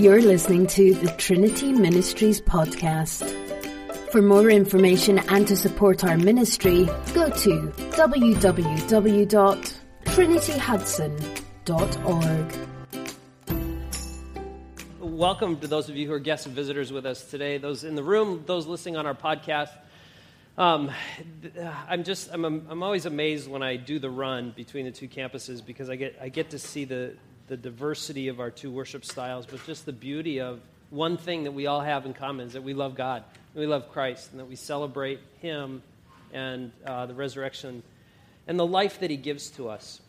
You're listening to the Trinity Ministries podcast. For more information and to support our ministry, go to www.trinityhudson.org. Welcome to those of you who are guests and visitors with us today, those in the room, those listening on our podcast. Um, I'm just, I'm, I'm always amazed when I do the run between the two campuses because I get, I get to see the, the diversity of our two worship styles, but just the beauty of one thing that we all have in common is that we love God, we love Christ, and that we celebrate Him and uh, the resurrection and the life that He gives to us.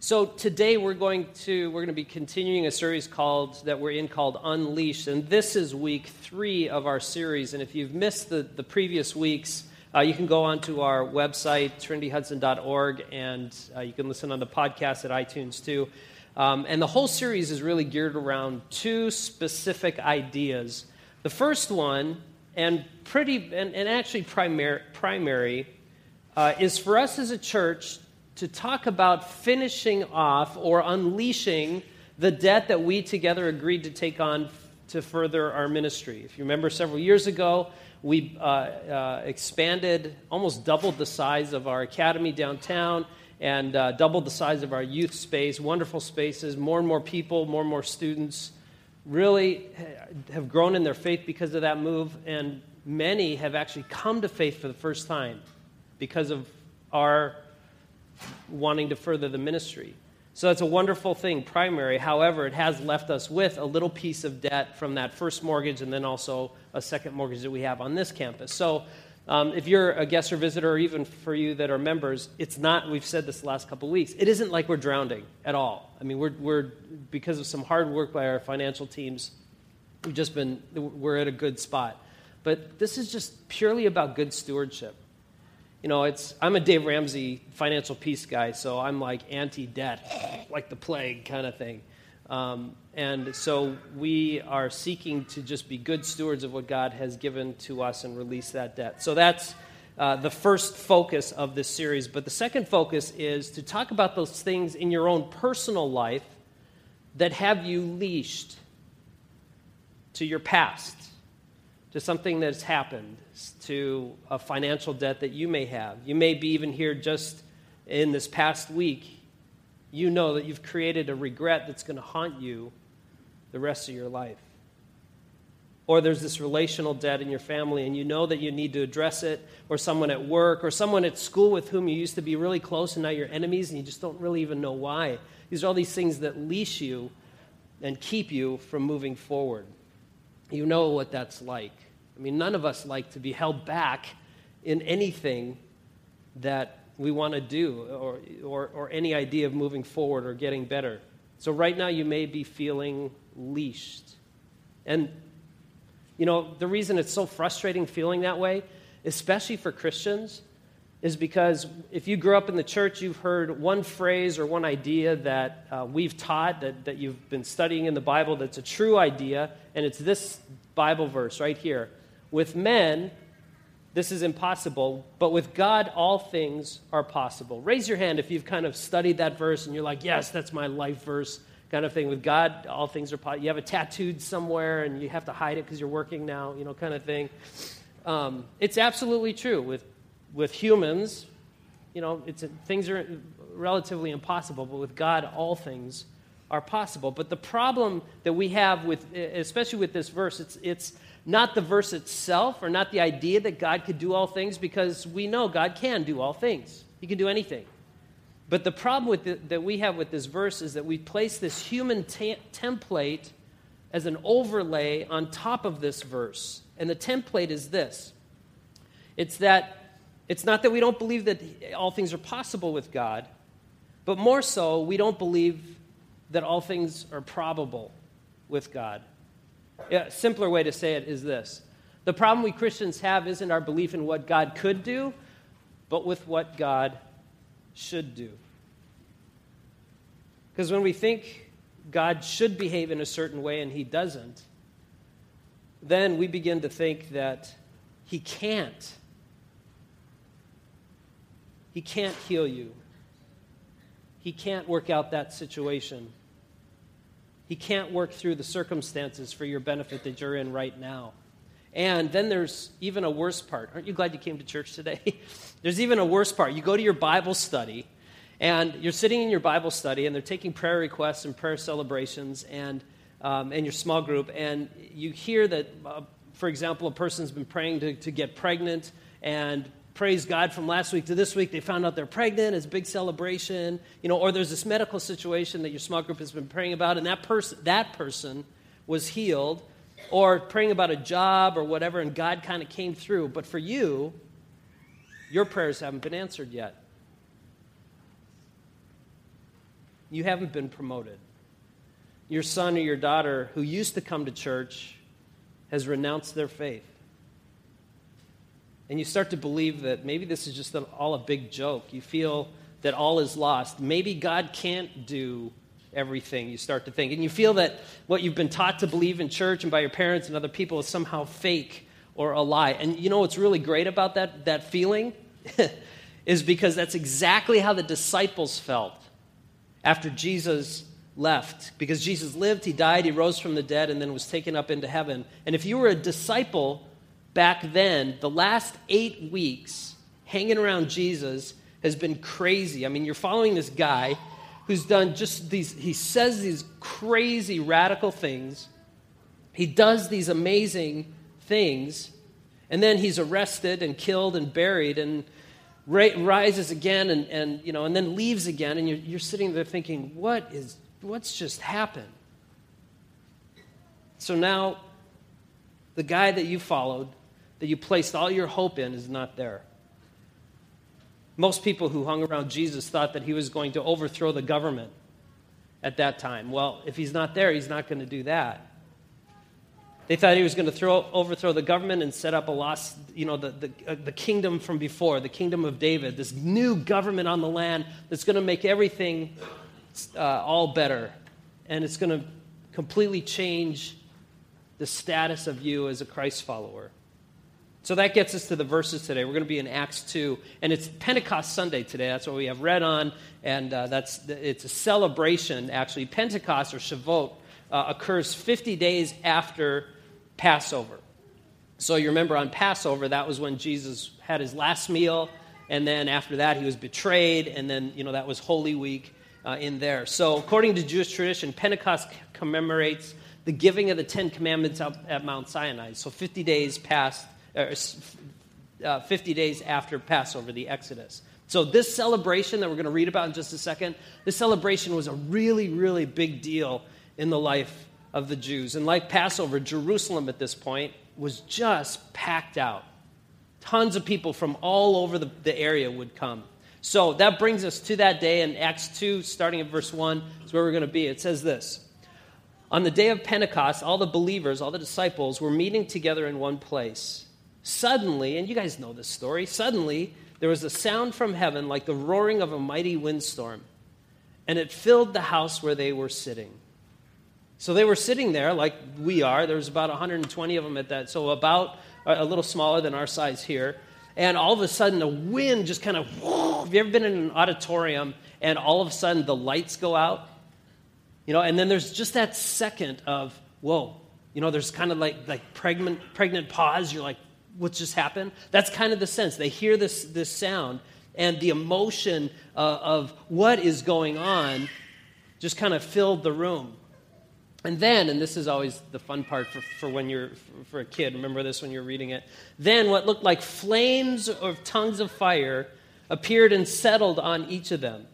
So today we're going to we're going to be continuing a series called that we're in called Unleashed, and this is week three of our series. And if you've missed the, the previous weeks, uh, you can go onto our website trinityhudson.org, and uh, you can listen on the podcast at iTunes too. Um, and the whole series is really geared around two specific ideas. The first one, and pretty, and, and actually primary, primary uh, is for us as a church to talk about finishing off or unleashing the debt that we together agreed to take on to further our ministry. If you remember several years ago, we uh, uh, expanded, almost doubled the size of our academy downtown and uh, doubled the size of our youth space. Wonderful spaces, more and more people, more and more students really have grown in their faith because of that move, and many have actually come to faith for the first time because of our wanting to further the ministry. So that's a wonderful thing, primary. However, it has left us with a little piece of debt from that first mortgage and then also a second mortgage that we have on this campus. So um, if you're a guest or visitor, or even for you that are members, it's not, we've said this the last couple weeks, it isn't like we're drowning at all. I mean, we're, we're, because of some hard work by our financial teams, we've just been, we're at a good spot. But this is just purely about good stewardship. You know, it's, I'm a Dave Ramsey financial peace guy, so I'm like anti debt, like the plague kind of thing. Um, and so we are seeking to just be good stewards of what God has given to us and release that debt. So that's uh, the first focus of this series. But the second focus is to talk about those things in your own personal life that have you leashed to your past, to something that's happened, to a financial debt that you may have. You may be even here just in this past week you know that you've created a regret that's going to haunt you the rest of your life. Or there's this relational debt in your family, and you know that you need to address it, or someone at work, or someone at school with whom you used to be really close and now you're enemies, and you just don't really even know why. These are all these things that leash you and keep you from moving forward. You know what that's like. I mean, none of us like to be held back in anything that we want to do or, or, or any idea of moving forward or getting better. So, right now, you may be feeling leashed. And, you know, the reason it's so frustrating feeling that way, especially for Christians, is because if you grew up in the church, you've heard one phrase or one idea that uh, we've taught, that, that you've been studying in the Bible, that's a true idea, and it's this Bible verse right here. With men, this is impossible, but with God, all things are possible. Raise your hand if you've kind of studied that verse and you're like, yes, that's my life verse kind of thing. With God, all things are possible. You have it tattooed somewhere and you have to hide it because you're working now, you know, kind of thing. Um, it's absolutely true. With, with humans, you know, it's, things are relatively impossible, but with God, all things are possible. But the problem that we have with, especially with this verse, it's, it's not the verse itself or not the idea that God could do all things, because we know God can do all things. He can do anything. But the problem with the, that we have with this verse is that we place this human template as an overlay on top of this verse. And the template is this it's that it's not that we don't believe that all things are possible with God, but more so, we don't believe that all things are probable with God. A simpler way to say it is this The problem we Christians have isn't our belief in what God could do, but with what God should do. Because when we think God should behave in a certain way and he doesn't, then we begin to think that he can't. He can't heal you. He can't work out that situation. He can't work through the circumstances for your benefit that you're in right now. And then there's even a worse part. Aren't you glad you came to church today? there's even a worse part. You go to your Bible study, and you're sitting in your Bible study, and they're taking prayer requests and prayer celebrations and um, in your small group, and you hear that, uh, for example, a person's been praying to, to get pregnant, and praise God from last week to this week, they found out they're pregnant. It's a big celebration, you know, or there's this medical situation that your small group has been praying about, and that person, that person was healed, or praying about a job or whatever, and God kind of came through. But for you, your prayers haven't been answered yet. You haven't been promoted. Your son or your daughter who used to come to church has renounced their faith and you start to believe that maybe this is just all a big joke. You feel that all is lost. Maybe God can't do everything, you start to think. And you feel that what you've been taught to believe in church and by your parents and other people is somehow fake or a lie. And you know what's really great about that, that feeling? is because that's exactly how the disciples felt after Jesus left. Because Jesus lived, he died, he rose from the dead, and then was taken up into heaven. And if you were a disciple back then, the last eight weeks hanging around Jesus has been crazy. I mean, you're following this guy who's done just these, he says these crazy, radical things. He does these amazing things, and then he's arrested and killed and buried and rises again and, and, you know, and then leaves again, and you're, you're sitting there thinking, what is, what's just happened? So now, the guy that you followed that you placed all your hope in is not there. Most people who hung around Jesus thought that he was going to overthrow the government at that time. Well, if he's not there, he's not going to do that. They thought he was going to throw, overthrow the government and set up a lost, you know, the, the, uh, the kingdom from before, the kingdom of David, this new government on the land that's going to make everything uh, all better. And it's going to completely change the status of you as a Christ follower. So that gets us to the verses today. We're going to be in Acts 2, and it's Pentecost Sunday today. That's what we have read on, and uh, that's it's a celebration. Actually, Pentecost or Shavuot uh, occurs 50 days after Passover. So you remember on Passover, that was when Jesus had his last meal, and then after that he was betrayed, and then you know that was Holy Week uh, in there. So according to Jewish tradition, Pentecost commemorates the giving of the Ten Commandments at Mount Sinai. So 50 days past uh, 50 days after Passover, the Exodus. So, this celebration that we're going to read about in just a second, this celebration was a really, really big deal in the life of the Jews. And like Passover, Jerusalem at this point was just packed out. Tons of people from all over the, the area would come. So that brings us to that day in Acts 2, starting at verse 1, is where we're going to be. It says this On the day of Pentecost, all the believers, all the disciples, were meeting together in one place. Suddenly, and you guys know this story, suddenly there was a sound from heaven like the roaring of a mighty windstorm, and it filled the house where they were sitting. So they were sitting there like we are. There was about 120 of them at that, so about a little smaller than our size here. And all of a sudden, the wind just kind of. Have you ever been in an auditorium and all of a sudden the lights go out? You know, and then there's just that second of, whoa, you know, there's kind of like, like pregnant, pregnant pause. You're like, what just happened? That's kind of the sense. They hear this, this sound, and the emotion uh, of what is going on just kind of filled the room. And then, and this is always the fun part for, for when you're for a kid, remember this when you're reading it. Then what looked like flames or tongues of fire appeared and settled on each of them.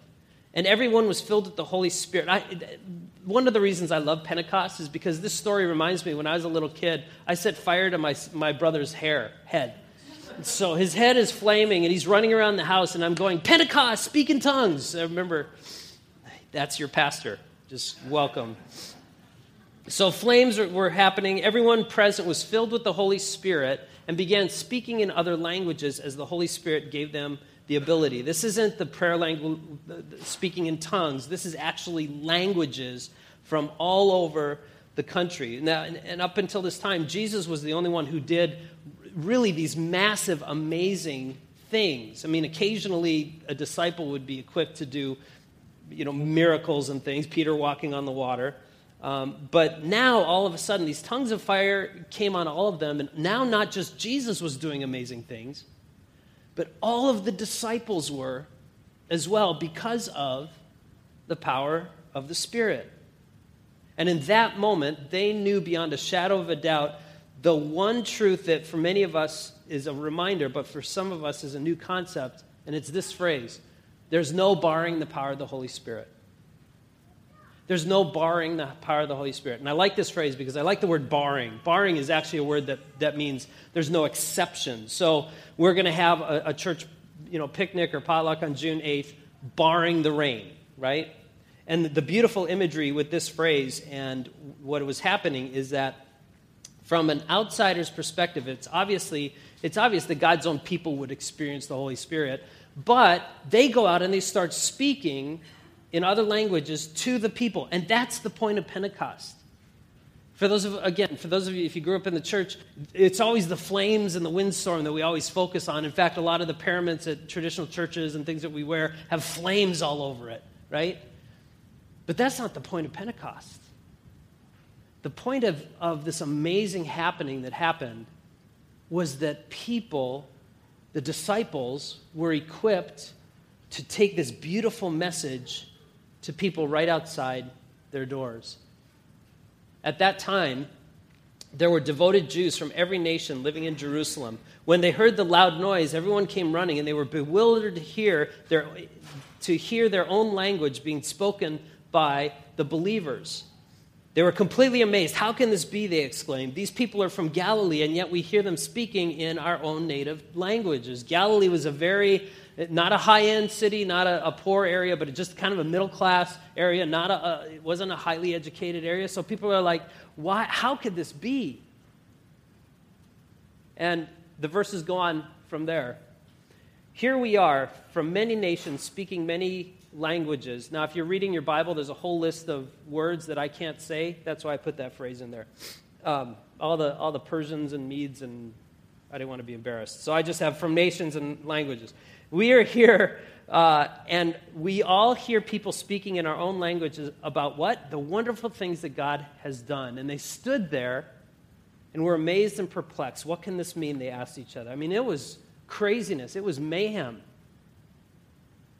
And everyone was filled with the Holy Spirit. I, one of the reasons I love Pentecost is because this story reminds me when I was a little kid, I set fire to my, my brother's hair, head. So his head is flaming and he's running around the house, and I'm going, Pentecost, speak in tongues. I remember, that's your pastor. Just welcome. So flames were happening. Everyone present was filled with the Holy Spirit and began speaking in other languages as the Holy Spirit gave them the ability. This isn't the prayer language, speaking in tongues. This is actually languages from all over the country. Now, and, up until this time, Jesus was the only one who did really these massive, amazing things. I mean, occasionally a disciple would be equipped to do, you know, miracles and things. Peter walking on the water. Um, but now, all of a sudden, these tongues of fire came on all of them. And now, not just Jesus was doing amazing things, but all of the disciples were as well because of the power of the Spirit. And in that moment, they knew beyond a shadow of a doubt the one truth that for many of us is a reminder, but for some of us is a new concept, and it's this phrase there's no barring the power of the Holy Spirit. There's no barring the power of the Holy Spirit. And I like this phrase because I like the word barring. Barring is actually a word that, that means there's no exception. So we're going to have a, a church you know, picnic or potluck on June 8th, barring the rain, right? And the beautiful imagery with this phrase and what was happening is that from an outsider's perspective, it's obviously it's obvious that God's own people would experience the Holy Spirit, but they go out and they start speaking in other languages to the people. And that's the point of Pentecost. For those of again, for those of you if you grew up in the church, it's always the flames and the windstorm that we always focus on. In fact, a lot of the paraments at traditional churches and things that we wear have flames all over it, right? But that's not the point of Pentecost. The point of, of this amazing happening that happened was that people, the disciples, were equipped to take this beautiful message to people right outside their doors. At that time, there were devoted Jews from every nation living in Jerusalem. When they heard the loud noise, everyone came running, and they were bewildered to hear their, to hear their own language being spoken by the believers. They were completely amazed. How can this be? They exclaimed. These people are from Galilee, and yet we hear them speaking in our own native languages. Galilee was a very not a high end city, not a, a, poor area, but just kind of a middle class area. Not a, a, it wasn't a highly educated area. So people are like, why, how could this be? And the verses go on from there. Here we are from many nations speaking many languages. Now, if you're reading your Bible, there's a whole list of words that I can't say. That's why I put that phrase in there. Um, all, the, all the Persians and Medes, and I didn't want to be embarrassed. So I just have from nations and languages. We are here, uh, and we all hear people speaking in our own languages about what? The wonderful things that God has done. And they stood there and were amazed and perplexed. What can this mean? They asked each other. I mean, it was craziness, it was mayhem.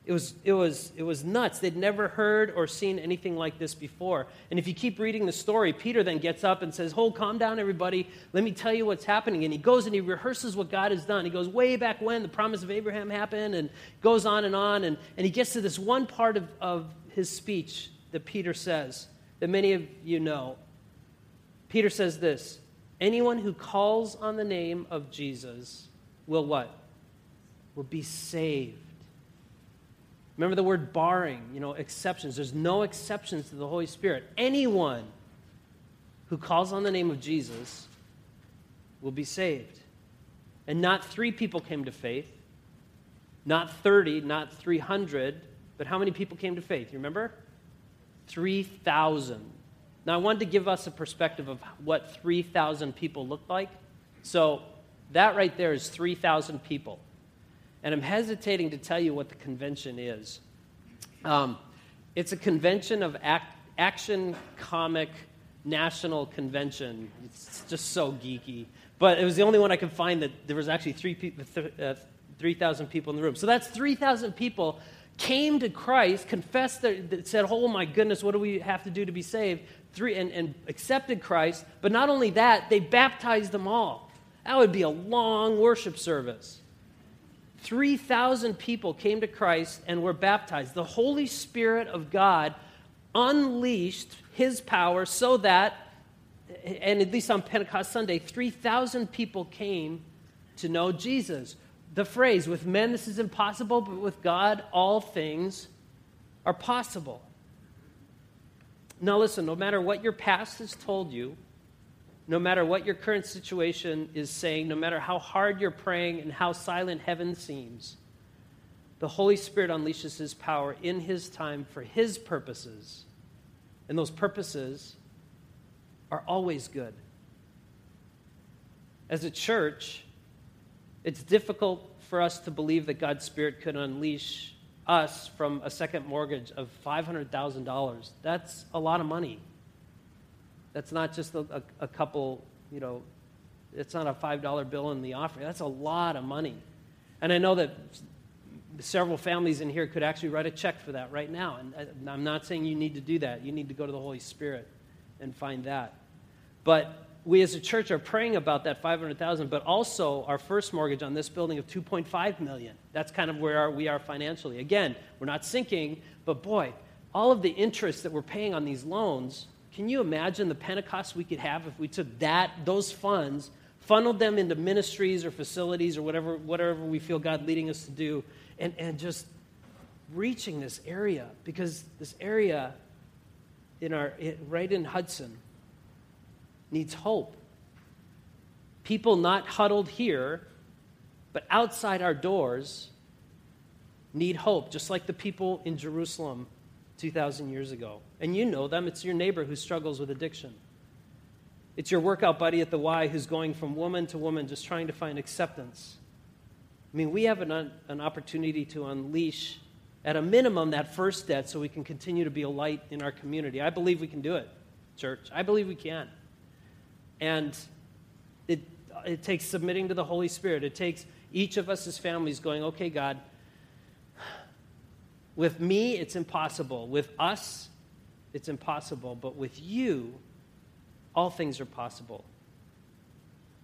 It was, it, was, it was nuts. They'd never heard or seen anything like this before. And if you keep reading the story, Peter then gets up and says, Hold, calm down, everybody. Let me tell you what's happening. And he goes and he rehearses what God has done. He goes way back when the promise of Abraham happened and goes on and on. And, and he gets to this one part of, of his speech that Peter says that many of you know. Peter says this Anyone who calls on the name of Jesus will what? Will be saved. Remember the word barring, you know, exceptions. There's no exceptions to the Holy Spirit. Anyone who calls on the name of Jesus will be saved. And not three people came to faith, not 30, not 300, but how many people came to faith? You remember? 3,000. Now, I wanted to give us a perspective of what 3,000 people looked like. So, that right there is 3,000 people and I'm hesitating to tell you what the convention is. Um, it's a convention of act, action comic national convention. It's just so geeky. But it was the only one I could find that there was actually three people, uh, 3,000 people in the room. So that's 3,000 people came to Christ, confessed, that, said, Oh my goodness, what do we have to do to be saved? Three, and, and accepted Christ. But not only that, they baptized them all. That would be a long worship service. 3,000 people came to Christ and were baptized. The Holy Spirit of God unleashed his power so that, and at least on Pentecost Sunday, 3,000 people came to know Jesus. The phrase, with men this is impossible, but with God all things are possible. Now, listen, no matter what your past has told you, no matter what your current situation is saying, no matter how hard you're praying and how silent heaven seems, the Holy Spirit unleashes His power in His time for His purposes. And those purposes are always good. As a church, it's difficult for us to believe that God's Spirit could unleash us from a second mortgage of $500,000. That's a lot of money. That's not just a, a, a couple, you know, it's not a $5 bill in the offering. That's a lot of money. And I know that several families in here could actually write a check for that right now. And I'm not saying you need to do that. You need to go to the Holy Spirit and find that. But we as a church are praying about that 500,000, but also our first mortgage on this building of 2.5 million. That's kind of where we are financially. Again, we're not sinking, but boy, all of the interest that we're paying on these loans, can you imagine the Pentecost we could have if we took that those funds, funneled them into ministries or facilities or whatever whatever we feel God leading us to do and, and just reaching this area because this area in our right in Hudson needs hope. People not huddled here, but outside our doors need hope, just like the people in Jerusalem 2,000 years ago. And you know them. It's your neighbor who struggles with addiction. It's your workout buddy at the Y who's going from woman to woman just trying to find acceptance. I mean, we have an, an opportunity to unleash, at a minimum, that first debt so we can continue to be a light in our community. I believe we can do it, church. I believe we can. And it, it takes submitting to the Holy Spirit. It takes each of us as families going, okay, God, with me, it's impossible. With us, it's impossible. But with you, all things are possible.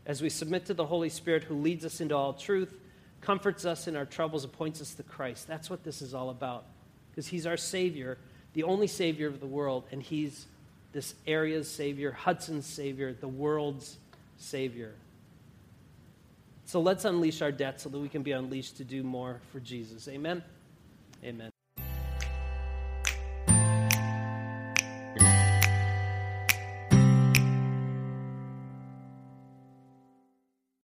As we submit to the Holy Spirit who leads us into all truth, comforts us in our troubles, appoints us to Christ. That's what this is all about. Because He's our Savior, the only Savior of the world, and He's this area's Savior, Hudson's Savior, the world's Savior. So let's unleash our debt so that we can be unleashed to do more for Jesus. Amen? Amen.